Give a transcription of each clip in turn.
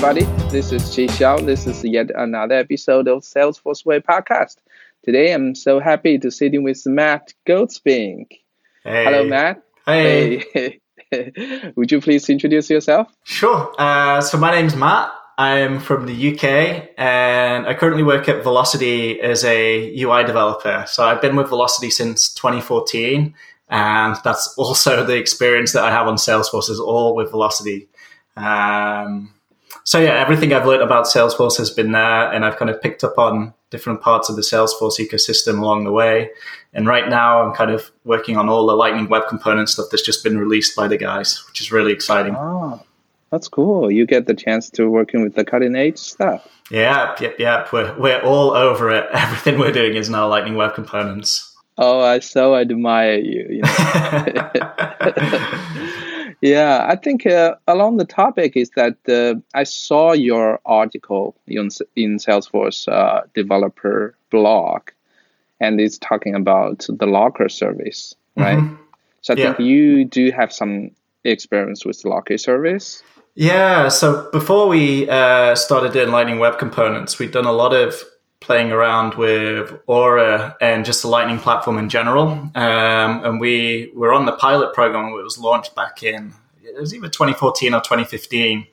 everybody. This is Qi Xiao. This is yet another episode of Salesforce Way podcast. Today, I'm so happy to sitting with Matt Goldspink. Hey. Hello, Matt. Hey. Hey. Would you please introduce yourself? Sure. Uh, so my name's Matt. I'm from the UK and I currently work at Vlocity as a UI developer. So I've been with Vlocity since 2014. And that's also the experience that I have on Salesforce is all with Vlocity. Um, so yeah, everything I've learned about Salesforce has been there, and I've kind of picked up on different parts of the Salesforce ecosystem along the way. And right now, I'm kind of working on all the Lightning Web Component stuff that's just been released by the guys, which is really exciting. Oh, that's cool. You get the chance to working with the cutting edge stuff. Yeah, yep, yep. We're we're all over it. Everything we're doing is now Lightning Web Components. Oh, I so admire you. you know. yeah, I think uh, along the topic is that uh, I saw your article in, in Salesforce uh, developer blog, and it's talking about the locker service, right? Mm-hmm. So I yeah. think you do have some experience with the locker service. Yeah, so before we uh, started doing Lightning Web Components, we'd done a lot of playing around with Aura and just the Lightning platform in general. Um, and we were on the pilot program when it was launched back in, it was either 2014 or 2015.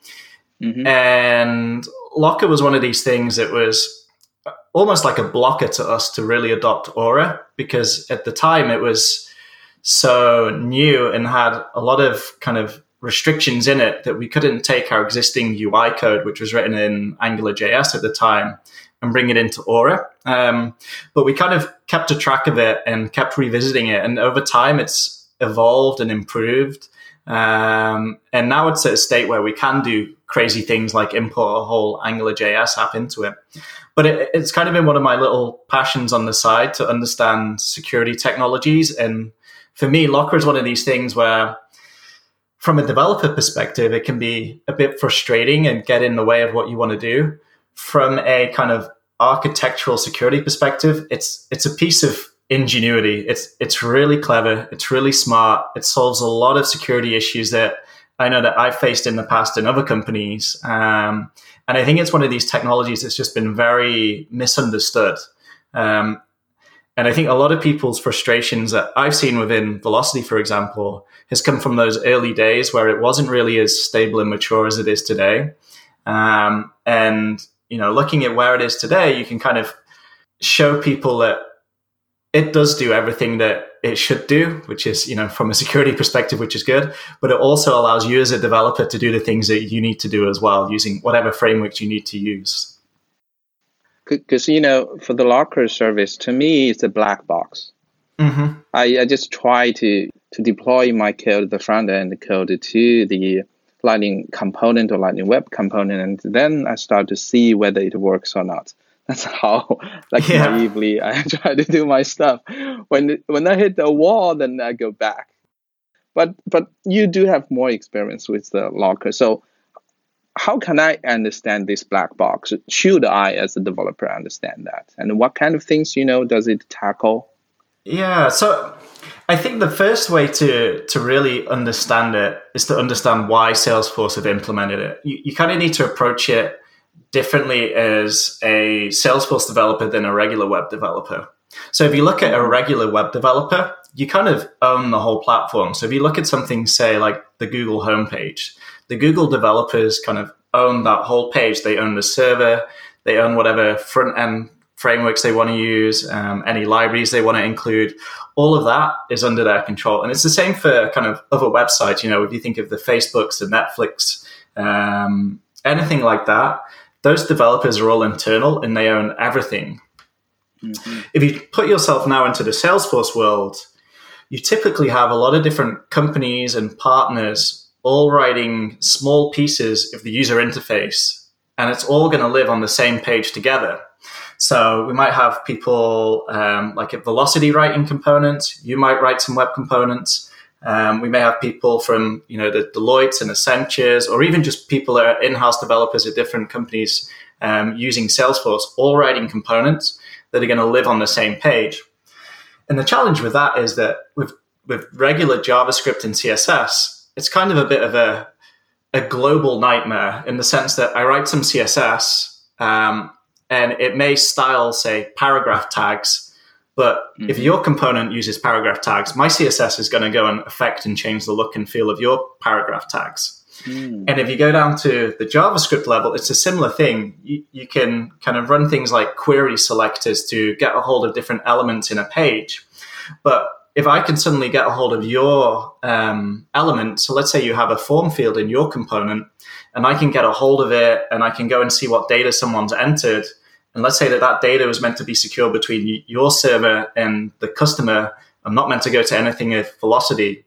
Mm-hmm. And Locker was one of these things that was almost like a blocker to us to really adopt Aura because at the time it was so new and had a lot of kind of restrictions in it that we couldn't take our existing UI code, which was written in Angular JS at the time, and bring it into Aura. Um, but we kind of kept a track of it and kept revisiting it. And over time, it's evolved and improved. Um, and now it's at a state where we can do crazy things like import a whole Angular JS app into it. But it, it's kind of been one of my little passions on the side to understand security technologies. And for me, Locker is one of these things where, from a developer perspective, it can be a bit frustrating and get in the way of what you want to do from a kind of architectural security perspective, it's it's a piece of ingenuity. It's it's really clever. It's really smart. It solves a lot of security issues that I know that I've faced in the past in other companies. Um, and I think it's one of these technologies that's just been very misunderstood. Um, and I think a lot of people's frustrations that I've seen within Vlocity, for example, has come from those early days where it wasn't really as stable and mature as it is today. Um, and you know, looking at where it is today, you can kind of show people that it does do everything that it should do, which is, you know, from a security perspective, which is good. But it also allows you as a developer to do the things that you need to do as well, using whatever frameworks you need to use. Because, you know, for the locker service, to me, it's a black box. Mm-hmm. I, I just try to, to deploy my code, the front end code to the Lightning component or Lightning Web component, and then I start to see whether it works or not. That's how, like yeah. naively, I try to do my stuff. When when I hit the wall, then I go back. But but you do have more experience with the locker, so how can I understand this black box? Should I, as a developer, understand that? And what kind of things you know does it tackle? Yeah, so I think the first way to to really understand it is to understand why Salesforce have implemented it. You, you kind of need to approach it differently as a Salesforce developer than a regular web developer. So if you look at a regular web developer, you kind of own the whole platform. So if you look at something, say like the Google homepage, the Google developers kind of own that whole page. They own the server, they own whatever front end frameworks they want to use, um, any libraries they want to include. All of that is under their control. And it's the same for kind of other websites. You know, if you think of the Facebooks, the Netflix, um, anything like that, those developers are all internal and they own everything. Mm-hmm. If you put yourself now into the Salesforce world, you typically have a lot of different companies and partners all writing small pieces of the user interface, and it's all going to live on the same page together. So we might have people um, like at Vlocity writing components. You might write some web components. Um, we may have people from you know the Deloitte and Accentures, or even just people that are in-house developers at different companies um, using Salesforce, all writing components that are going to live on the same page. And the challenge with that is that with with regular JavaScript and CSS, it's kind of a bit of a a global nightmare in the sense that I write some CSS um, and it may style, say, paragraph tags. But mm-hmm. if your component uses paragraph tags, my CSS is going to go and affect and change the look and feel of your paragraph tags. Mm. And if you go down to the JavaScript level, it's a similar thing. You, you, can kind of run things like query selectors to get a hold of different elements in a page. But if I can suddenly get a hold of your um, element, so let's say you have a form field in your component, and I can get a hold of it and I can go and see what data someone's entered. And let's say that that data was meant to be secure between your server and the customer and not meant to go to anything of vlocity.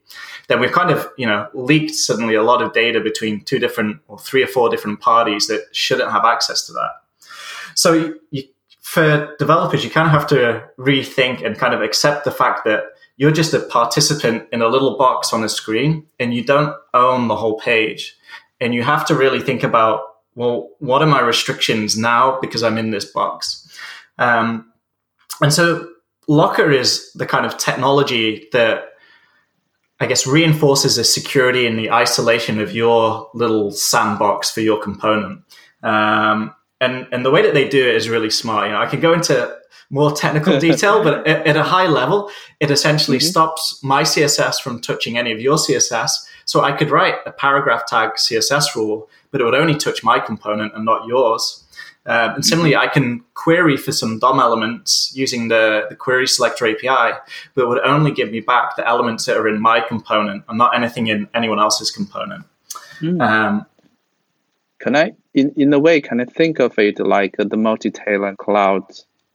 Then we've kind of, you know, leaked suddenly a lot of data between two different or three or four different parties that shouldn't have access to that. So you, for developers, you kind of have to rethink and kind of accept the fact that you're just a participant in a little box on a screen and you don't own the whole page and you have to really think about well what are my restrictions now because i'm in this box? Um, and so locker is the kind of technology that i guess reinforces the security and the isolation of your little sandbox for your component. Um, and and the way that they do it is really smart. You know i can go into more technical detail but at, at, a high level it essentially mm-hmm. stops my css from touching any of your css so I could write a paragraph tag CSS rule, but it would only touch my component and not yours. Uh, and similarly, mm-hmm. I can query for some DOM elements using the, the query selector API, but it would only give me back the elements that are in my component and not anything in anyone else's component. Mm. Um, can I, in, in a way, can I think of it like the multi-tenant cloud,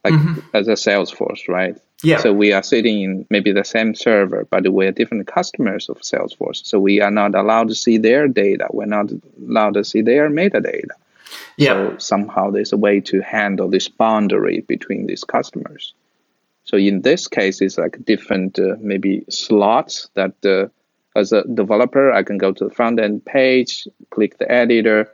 like mm-hmm. as a Salesforce, right? Yeah. So we are sitting in maybe the same server, but we're different customers of Salesforce. So we are not allowed to see their data. We're not allowed to see their metadata. Yeah. So somehow there's a way to handle this boundary between these customers. So in this case, it's like different uh, maybe slots that uh, as a developer, I can go to the front end page, click the editor,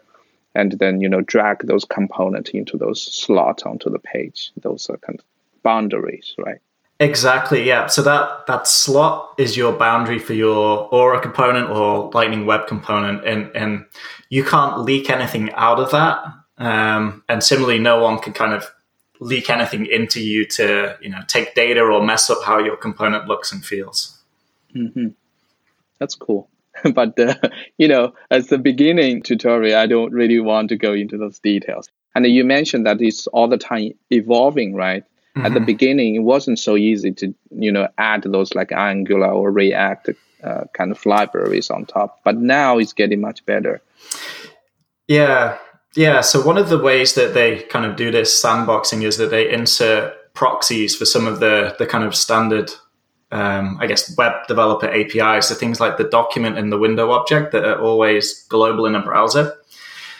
and then you know drag those components into those slots onto the page. Those are kind of boundaries, right? Exactly. Yeah. So that that slot is your boundary for your Aura component or Lightning Web component, and and you can't leak anything out of that. Um, and similarly, no one can kind of leak anything into you to you know take data or mess up how your component looks and feels. Mm-hmm. That's cool. but uh, you know, as the beginning tutorial, I don't really want to go into those details. And you mentioned that it's all the time evolving, right? Mm-hmm. At the mm-hmm. beginning, it wasn't so easy to you know add those like Angular or React uh, kind of libraries on top, but now it's getting much better. Yeah, yeah. So one of the ways that they kind of do this sandboxing is that they insert proxies for some of the the kind of standard um, I guess, web developer APIs. So things like the document and the window object that are always global in a browser.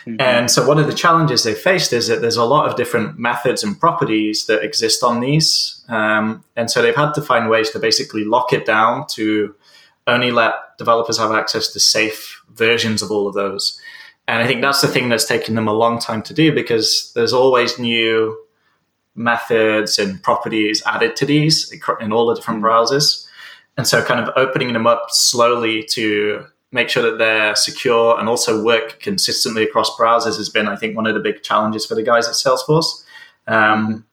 Mm-hmm. And so one of the challenges they faced is that there's a lot of different methods and properties that exist on these. Um, and so they've had to find ways to basically lock it down to only let developers have access to safe versions of all of those. And I think that's the thing that's taken them a long time to do because there's always new methods and properties added to these in all the different mm-hmm. browsers. And so kind of opening them up slowly to make sure that they're secure and also work consistently across browsers has been, I think, one of the big challenges for the guys at Salesforce. Um,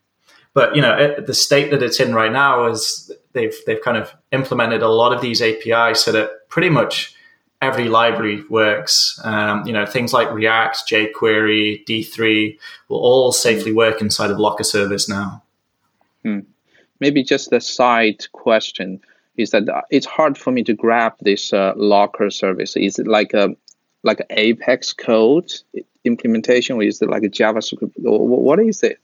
but you know, it, the state that it's in right now is they've they've kind of implemented a lot of these APIs so that pretty much every library works. Um, you know, things like React, jQuery, D3 will all safely work inside of Locker Service now. Hmm. Maybe just a side question is that it's hard for me to grab this uh, Locker service. Is it like a like an Apex code implementation, or is it like a JavaScript? What is it?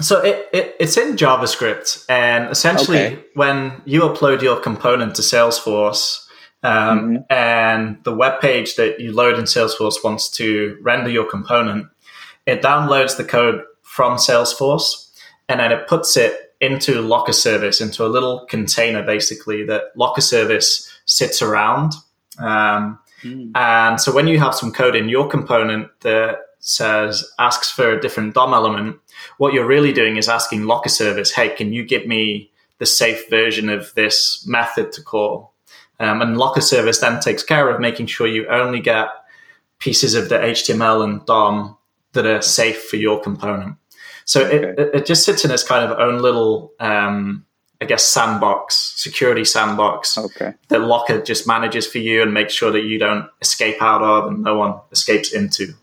So it, it, it's in JavaScript, and essentially, okay. when you upload your component to Salesforce, um, mm-hmm. and the web page that you load in Salesforce wants to render your component, it downloads the code from Salesforce, and then it puts it into Locker Service, into a little container basically that Locker Service sits around. Um, mm. And so when you have some code in your component that says asks for a different DOM element, what you're really doing is asking Locker Service, hey, can you give me the safe version of this method to call? Um, and Locker Service then takes care of making sure you only get pieces of the HTML and DOM that are safe for your component. So okay. it, it just sits in its kind of own little, um, I guess, sandbox, security sandbox okay. that Locker just manages for you and makes sure that you don't escape out of and no one escapes into.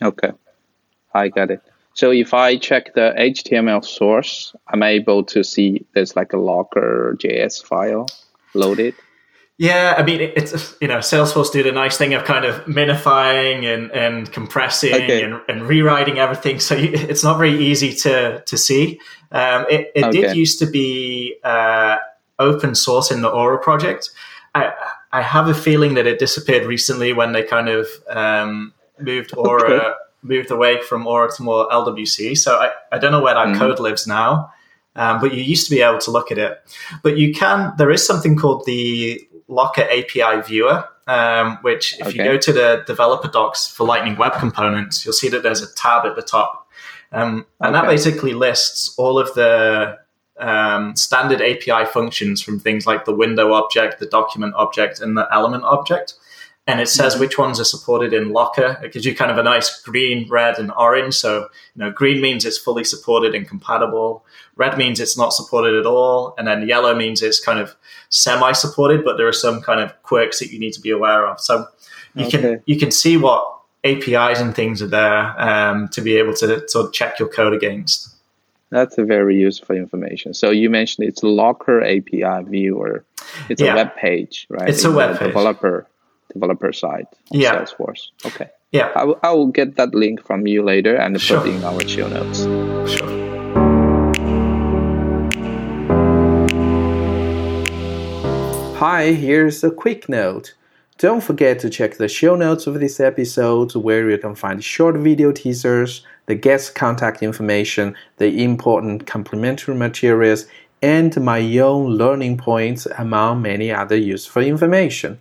Okay, I got it. So if I check the HTML source, I'm able to see there's like a Locker JS file loaded. Yeah, I mean, it's you know, Salesforce did a nice thing of kind of minifying and, and compressing okay. and, and rewriting everything, so you, it's not very easy to to see. Um, it, it okay. did used to be uh, open source in the Aura project. I I have a feeling that it disappeared recently when they kind of um, moved Aura okay. moved away from Aura to more LWC. So I, I don't know where that mm. code lives now. Um, but you used to be able to look at it. But you can, there is something called the Locker API Viewer, um, which if okay. you go to the developer docs for Lightning Web Components, you'll see that there's a tab at the top. Um, and okay. that basically lists all of the um, standard API functions from things like the window object, the document object, and the element object and it says which ones are supported in Locker. It gives you kind of a nice green, red, and orange. So, you know, green means it's fully supported and compatible. Red means it's not supported at all. And then yellow means it's kind of semi supported, but there are some kind of quirks that you need to be aware of. So you okay. can, you can see what APIs and things are there um, to be able to sort of check your code against. That's a very useful information. So you mentioned it's Locker API viewer. It's yeah. a web page, right? It's a web page. Developer developer side of yeah. Salesforce. Okay. Yeah. I, w- I will get that link from you later and sure. put in our show notes. Sure. Hi, here's a quick note. Don't forget to check the show notes of this episode where you can find short video teasers, the guest contact information, the important complementary materials, and my own learning points among many other useful information.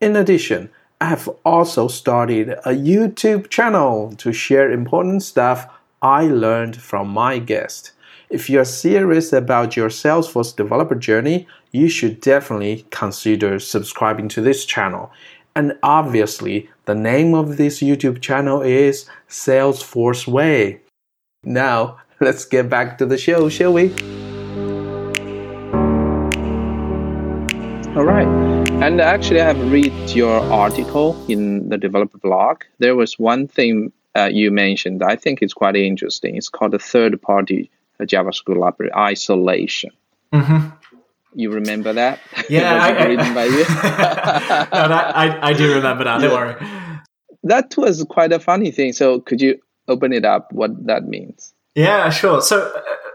In addition, I have also started a YouTube channel to share important stuff I learned from my guest. If you're serious about your Salesforce developer journey, you should definitely consider subscribing to this channel. And obviously, the name of this YouTube channel is Salesforce Way. Now, let's get back to the show, shall we? And actually, I have read your article in the developer blog. There was one thing uh, you mentioned I think it's quite interesting. It's called the third party JavaScript library isolation. Mm-hmm. You remember that? Yeah, I, I, written by you. no, that, I, I do remember that. Don't yeah. worry. That was quite a funny thing. So, could you open it up? What that means? Yeah, sure. So,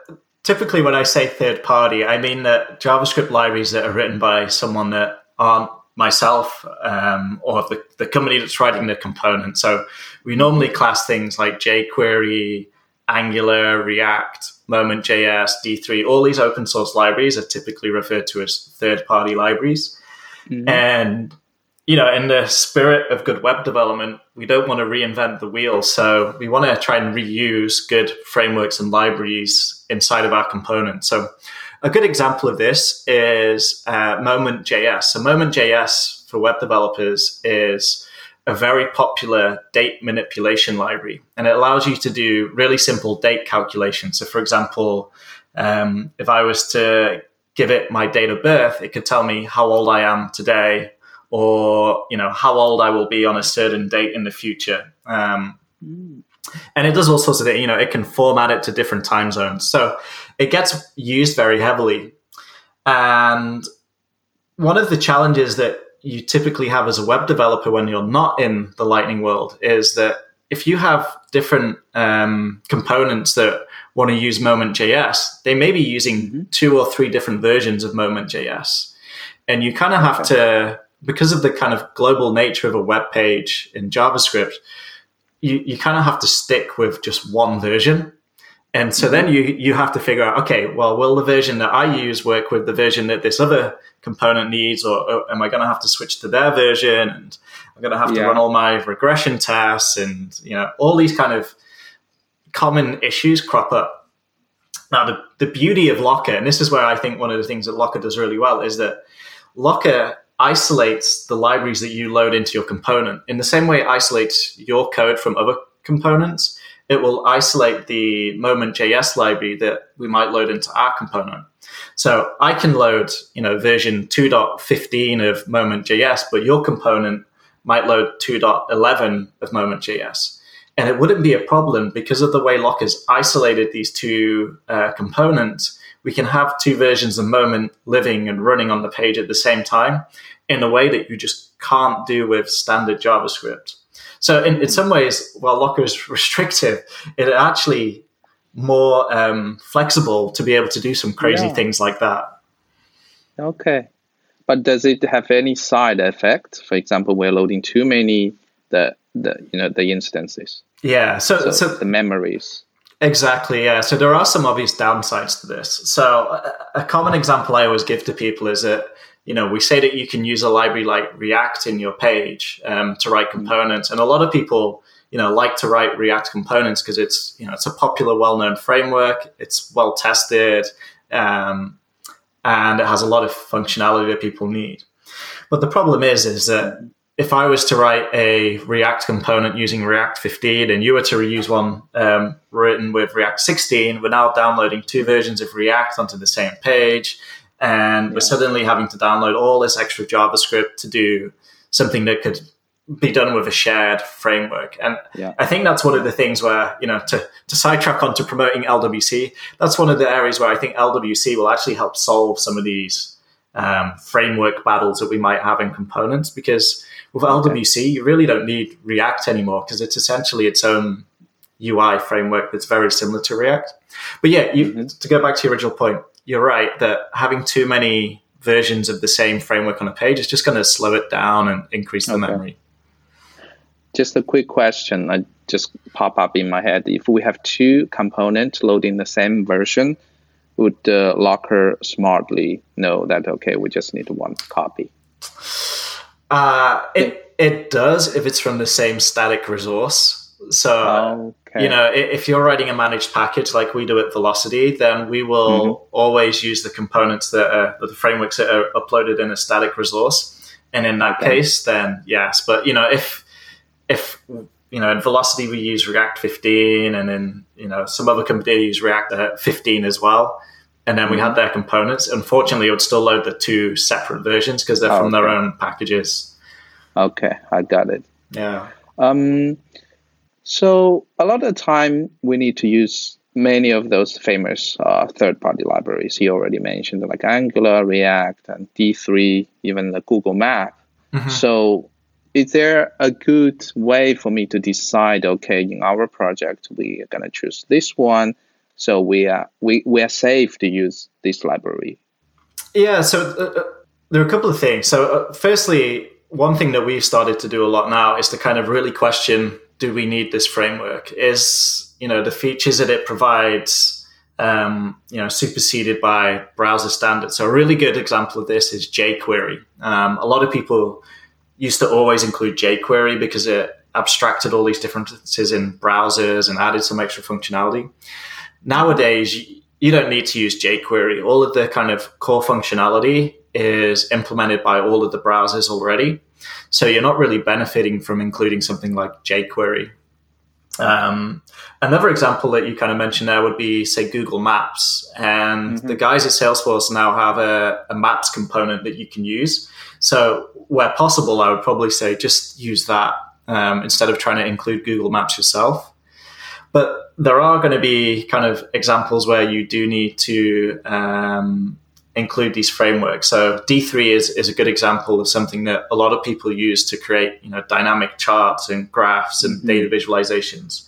uh, typically, when I say third party, I mean that JavaScript libraries that are written by someone that aren't myself um, or the, the company that's writing the component. So we normally class things like jQuery, Angular, React, Moment.js, D3, all these open source libraries are typically referred to as third party libraries. Mm-hmm. And, you know, in the spirit of good web development, we don't want to reinvent the wheel. So we want to try and reuse good frameworks and libraries inside of our component. So a good example of this is uh, Moment.js. So Moment.js for web developers is a very popular date manipulation library, and it allows you to do really simple date calculations. So, for example, um, if I was to give it my date of birth, it could tell me how old I am today, or you know how old I will be on a certain date in the future. Um, mm and it does all sorts of things. You know, it can format it to different time zones, so it gets used very heavily. And one of the challenges that you typically have as a web developer when you're not in the Lightning world is that if you have different um, components that want to use Moment.js, they may be using mm-hmm. two or three different versions of Moment.js. And you kind of have to, because of the kind of global nature of a web page in JavaScript, you, you kind of have to stick with just one version. And so then mm-hmm. you you have to figure out, okay, well, will the version that I use work with the version that this other component needs, or, or am I going to have to switch to their version? And I'm going to have to run all my regression tests, and you know, all these kind of common issues crop up. Now, the, the beauty of Locker, and this is where I think one of the things that Locker does really well, is that Locker isolates the libraries that you load into your component. In the same way it isolates your code from other components, it will isolate the moment.js library that we might load into our component. So I can load, you know, version 2.15 of moment.js, but your component might load 2.11 of moment.js. And it wouldn't be a problem because of the way Locker's isolated these two uh, components. We can have two versions of Moment living and running on the page at the same time in a way that you just can't do with standard JavaScript. So in, in some ways, while Locker is restrictive, it actually more um, flexible to be able to do some crazy yeah. things like that. Okay, but does it have any side effect? For example, we're loading too many the the you know the instances. Yeah, so so, so the memories. Exactly, yeah. So there are some obvious downsides to this. So a, common example I always give to people is that you know we say that you can use a library like React in your page um, to write components, and a lot of people you know like to write React components because it's you know it's a popular, well-known framework. It's well tested, um, and it has a lot of functionality that people need. But the problem is, is that if I was to write a React component using React 15 and you were to reuse one um, written with React 16, we're now downloading two versions of React onto the same page. And yeah. we're suddenly having to download all this extra JavaScript to do something that could be done with a shared framework. And yeah. I think that's one of the things where, you know, to, to sidetrack onto promoting LWC, that's one of the areas where I think LWC will actually help solve some of these um, framework battles that we might have in components because with LWC, you really don't need React anymore because it's essentially its own UI framework that's very similar to React. But yeah, you, mm-hmm. to go back to your original point, you're right that having too many versions of the same framework on a page is just going to slow it down and increase the okay. memory. Just a quick question, I just pop up in my head. If we have two components loading the same version, would the locker smartly know that okay, we just need one copy? Uh, it it does if it's from the same static resource. So okay. you know, if you're writing a managed package like we do at Vlocity, then we will mm-hmm. always use the components that are the frameworks that are uploaded in a static resource. And in that okay. case, then yes. But you know, if if you know in Vlocity we use React 15, and in you know some other company use React 15 as well and then we had their components. Unfortunately, it would still load the two separate versions because they're oh, from okay. their own packages. Okay, I got it. Yeah. Um, so a lot of the time we need to use many of those famous uh, third-party libraries you already mentioned, like Angular, React, and D3, even the Google Map. Mm-hmm. So is there a good way for me to decide, okay, in our project, we are going to choose this one so we are we, we are safe to use this library. Yeah. So uh, uh, there are a couple of things. So uh, firstly, one thing that we've started to do a lot now is to kind of really question: Do we need this framework? Is you know the features that it provides um, you know, superseded by browser standards. So a really good example of this is jQuery. Um, a lot of people used to always include jQuery because it abstracted all these differences in browsers and added some extra functionality. Nowadays, you don't need to use jQuery. All of the kind of core functionality is implemented by all of the browsers already. So you're not really benefiting from including something like jQuery. Um, another example that you kind of mentioned there would be, say, Google Maps. And mm-hmm. the guys at Salesforce now have a, a, Maps component that you can use. So, where possible, I would probably say just use that um, instead of trying to include Google Maps yourself. But there are going to be kind of examples where you do need to um, include these frameworks. So D3 is, is a good example of something that a lot of people use to create, you know, dynamic charts and graphs and mm-hmm. data visualizations.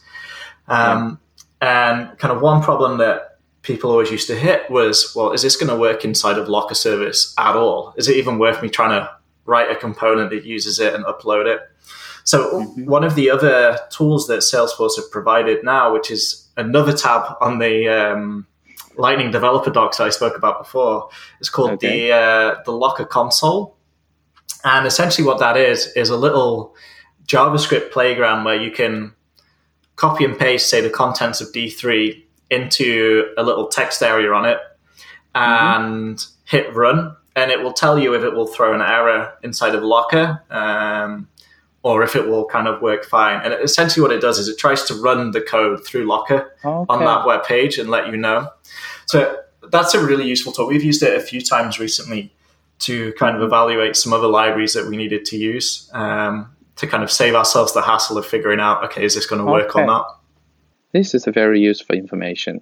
Um, yeah. And kind of one problem that people always used to hit was, well, is this going to work inside of Locker service at all? Is it even worth me trying to write a component that uses it and upload it? So mm-hmm. one of the other tools that Salesforce have provided now, which is another tab on the um, Lightning developer docs I spoke about before, is called okay. the uh, the Locker console. And essentially, what that is is a little JavaScript playground where you can copy and paste, say, the contents of D3 into a little text area on it, mm-hmm. and mm-hmm. hit run, and it will tell you if it will throw an error inside of Locker. Um, or if it will kind of work fine. And essentially, what it does is it tries to run the code through Locker okay. on that web page and let you know. So that's a really useful tool. We've used it a few times recently to kind of evaluate some other libraries that we needed to use um, to kind of save ourselves the hassle of figuring out, okay, is this going to work okay. or not? This is a very useful information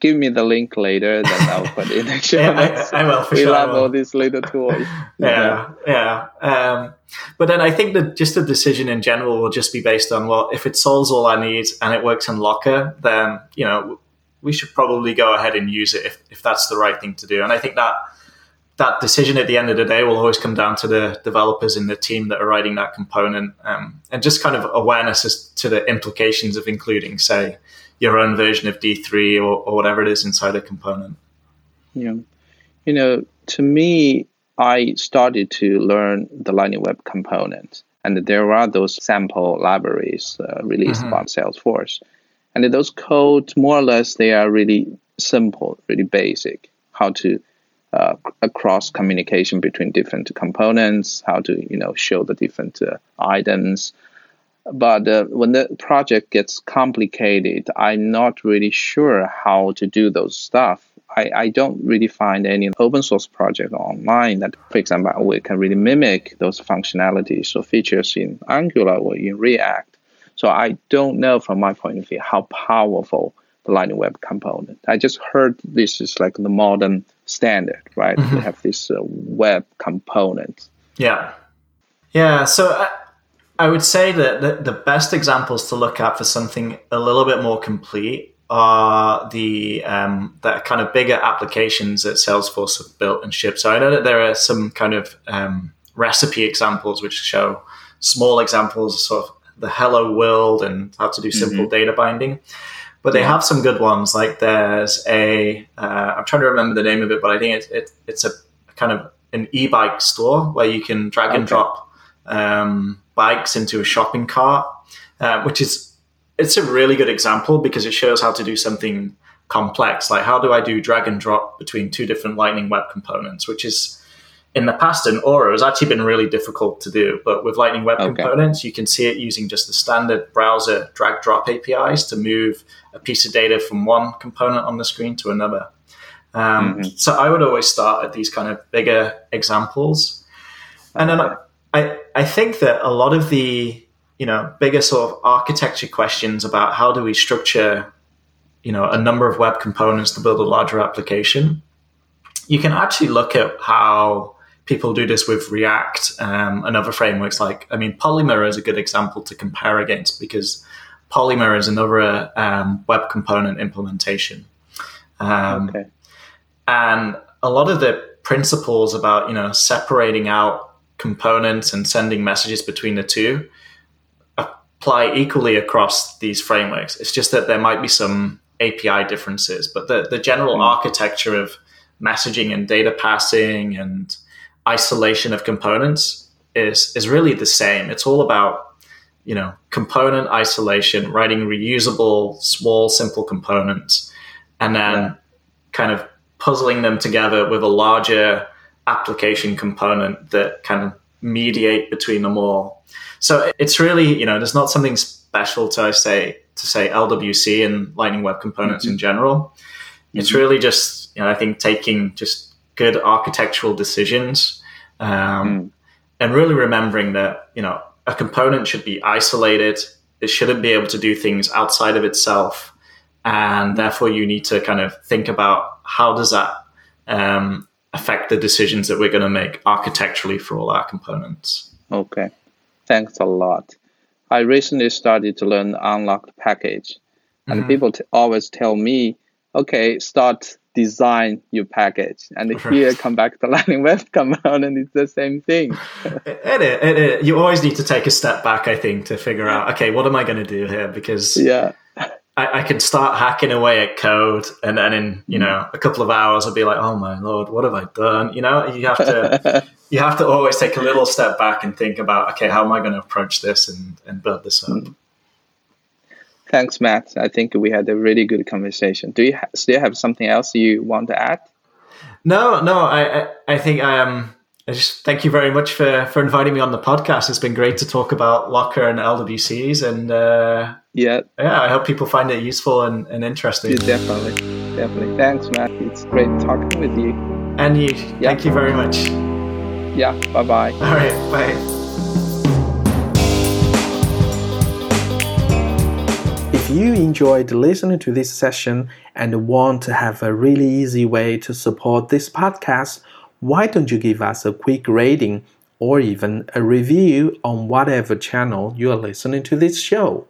give me the link later, then I'll put it in the show yeah, I, I, will. For we sure, love all these little toys. yeah, yeah. Um, but then I think that just the decision in general will just be based on well, if it solves all our needs and it works in Locker, then you know we should probably go ahead and use it if, if that's the right thing to do. And I think that that decision at the end of the day will always come down to the developers in the team that are writing that component, um, and just kind of awareness as to the implications of including, say your own version of D3 or, or whatever it is inside a component. Yeah. You know, to me, I started to learn the Lightning Web component, and there are those sample libraries uh, released mm-hmm. by Salesforce. And those codes, more or less, they are really simple, really basic. How to uh, across communication between different components, how to you know show the different uh, items, but uh, when the project gets complicated, I'm not really sure how to do those stuff. I, I don't really find any open source project online that, for example, we can really mimic those functionalities or features in Angular or in React. So I don't know from my point of view how powerful the Lightning Web component. I just heard this is like the modern standard, right? Mm-hmm. We have this uh, web component. Yeah. Yeah. So uh, I would say that the, the best examples to look at for something a little bit more complete are the um, the kind of bigger applications that Salesforce have built and shipped. So I know that there are some kind of um, recipe examples which show small examples, sort of the hello world and how to do simple mm-hmm. data binding. But they yeah. have some good ones. Like there's a uh, I'm trying to remember the name of it, but I think it, it it's a kind of an e-bike store where you can drag okay. and drop um, bikes into a shopping cart, uh, which is it's a really good example because it shows how to do something complex. Like how do I do drag and drop between two different Lightning Web components, which is in the past in Aura has actually been really difficult to do. But with Lightning Web okay. components, you can see it using just the standard browser drag drop APIs to move a piece of data from one component on the screen to another. Um, mm-hmm. So I would always start at these kind of bigger examples. And then I, I think that a lot of the you know bigger sort of architecture questions about how do we structure you know a number of web components to build a larger application you can actually look at how people do this with react um, and other frameworks like i mean polymer is a good example to compare against because polymer is another um, web component implementation um, okay. and a lot of the principles about you know separating out components and sending messages between the two apply equally across these frameworks. It's just that there might be some API differences, but the, the general mm. architecture of messaging and data passing and isolation of components is is really the same. It's all about you know component isolation, writing reusable, small, simple components, and then yeah. kind of puzzling them together with a larger application component that can mediate between them all. So it's really, you know, there's not something special to I say to say LWC and Lightning Web Components mm-hmm. in general. Mm-hmm. It's really just, you know, I think taking just good architectural decisions um, mm. and really remembering that, you know, a component should be isolated. It shouldn't be able to do things outside of itself. And therefore, you need to kind of think about how does that um, affect the decisions that we're going to make architecturally for all our components. Okay, thanks a lot. I recently started to learn unlocked package, and mm-hmm. people t- always tell me, "Okay, start design your package," and right. here come back to Lightning Web component. It's the same thing. it, it is. You always need to take a step back, I think, to figure out, okay, what am I going to do here? Because yeah I, I can start hacking away at code, and then in you know a couple of hours, I'd be like, "Oh my lord, what have I done?" You know, you have to you have to always take a little step back and think about, okay, how am I going to approach this and, and build this up. Mm. Thanks, Matt. I think we had a really good conversation. Do you ha- still have something else you want to add? No, no, I, I, I think um, I just thank you very much for for inviting me on the podcast. It's been great to talk about Locker and LWCs, and uh, yeah, yeah, I hope people find it useful and, and interesting. Yeah, definitely, definitely. Thanks, Matt. It's great talking with you. And you, yeah. thank you very much. Yeah, bye bye. All right, bye. If you enjoyed listening to this session and want to have a really easy way to support this podcast why don't you give us a quick rating or even a review on whatever channel you are listening to this show?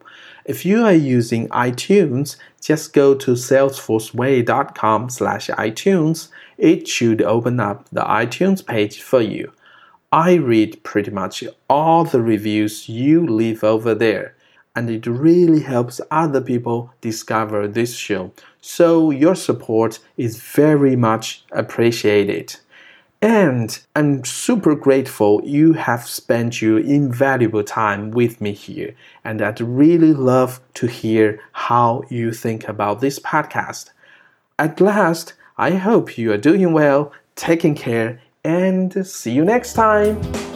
If you are using iTunes, just go to salesforceway.com slash iTunes. It should open up the iTunes page for you. I read pretty much all the reviews you leave over there, and it really helps other people discover this show. So your support is very much appreciated. And I'm super grateful you have spent your invaluable time with me here. And I'd really love to hear how you think about this podcast. At last, I hope you are doing well, taking care, and see you next time.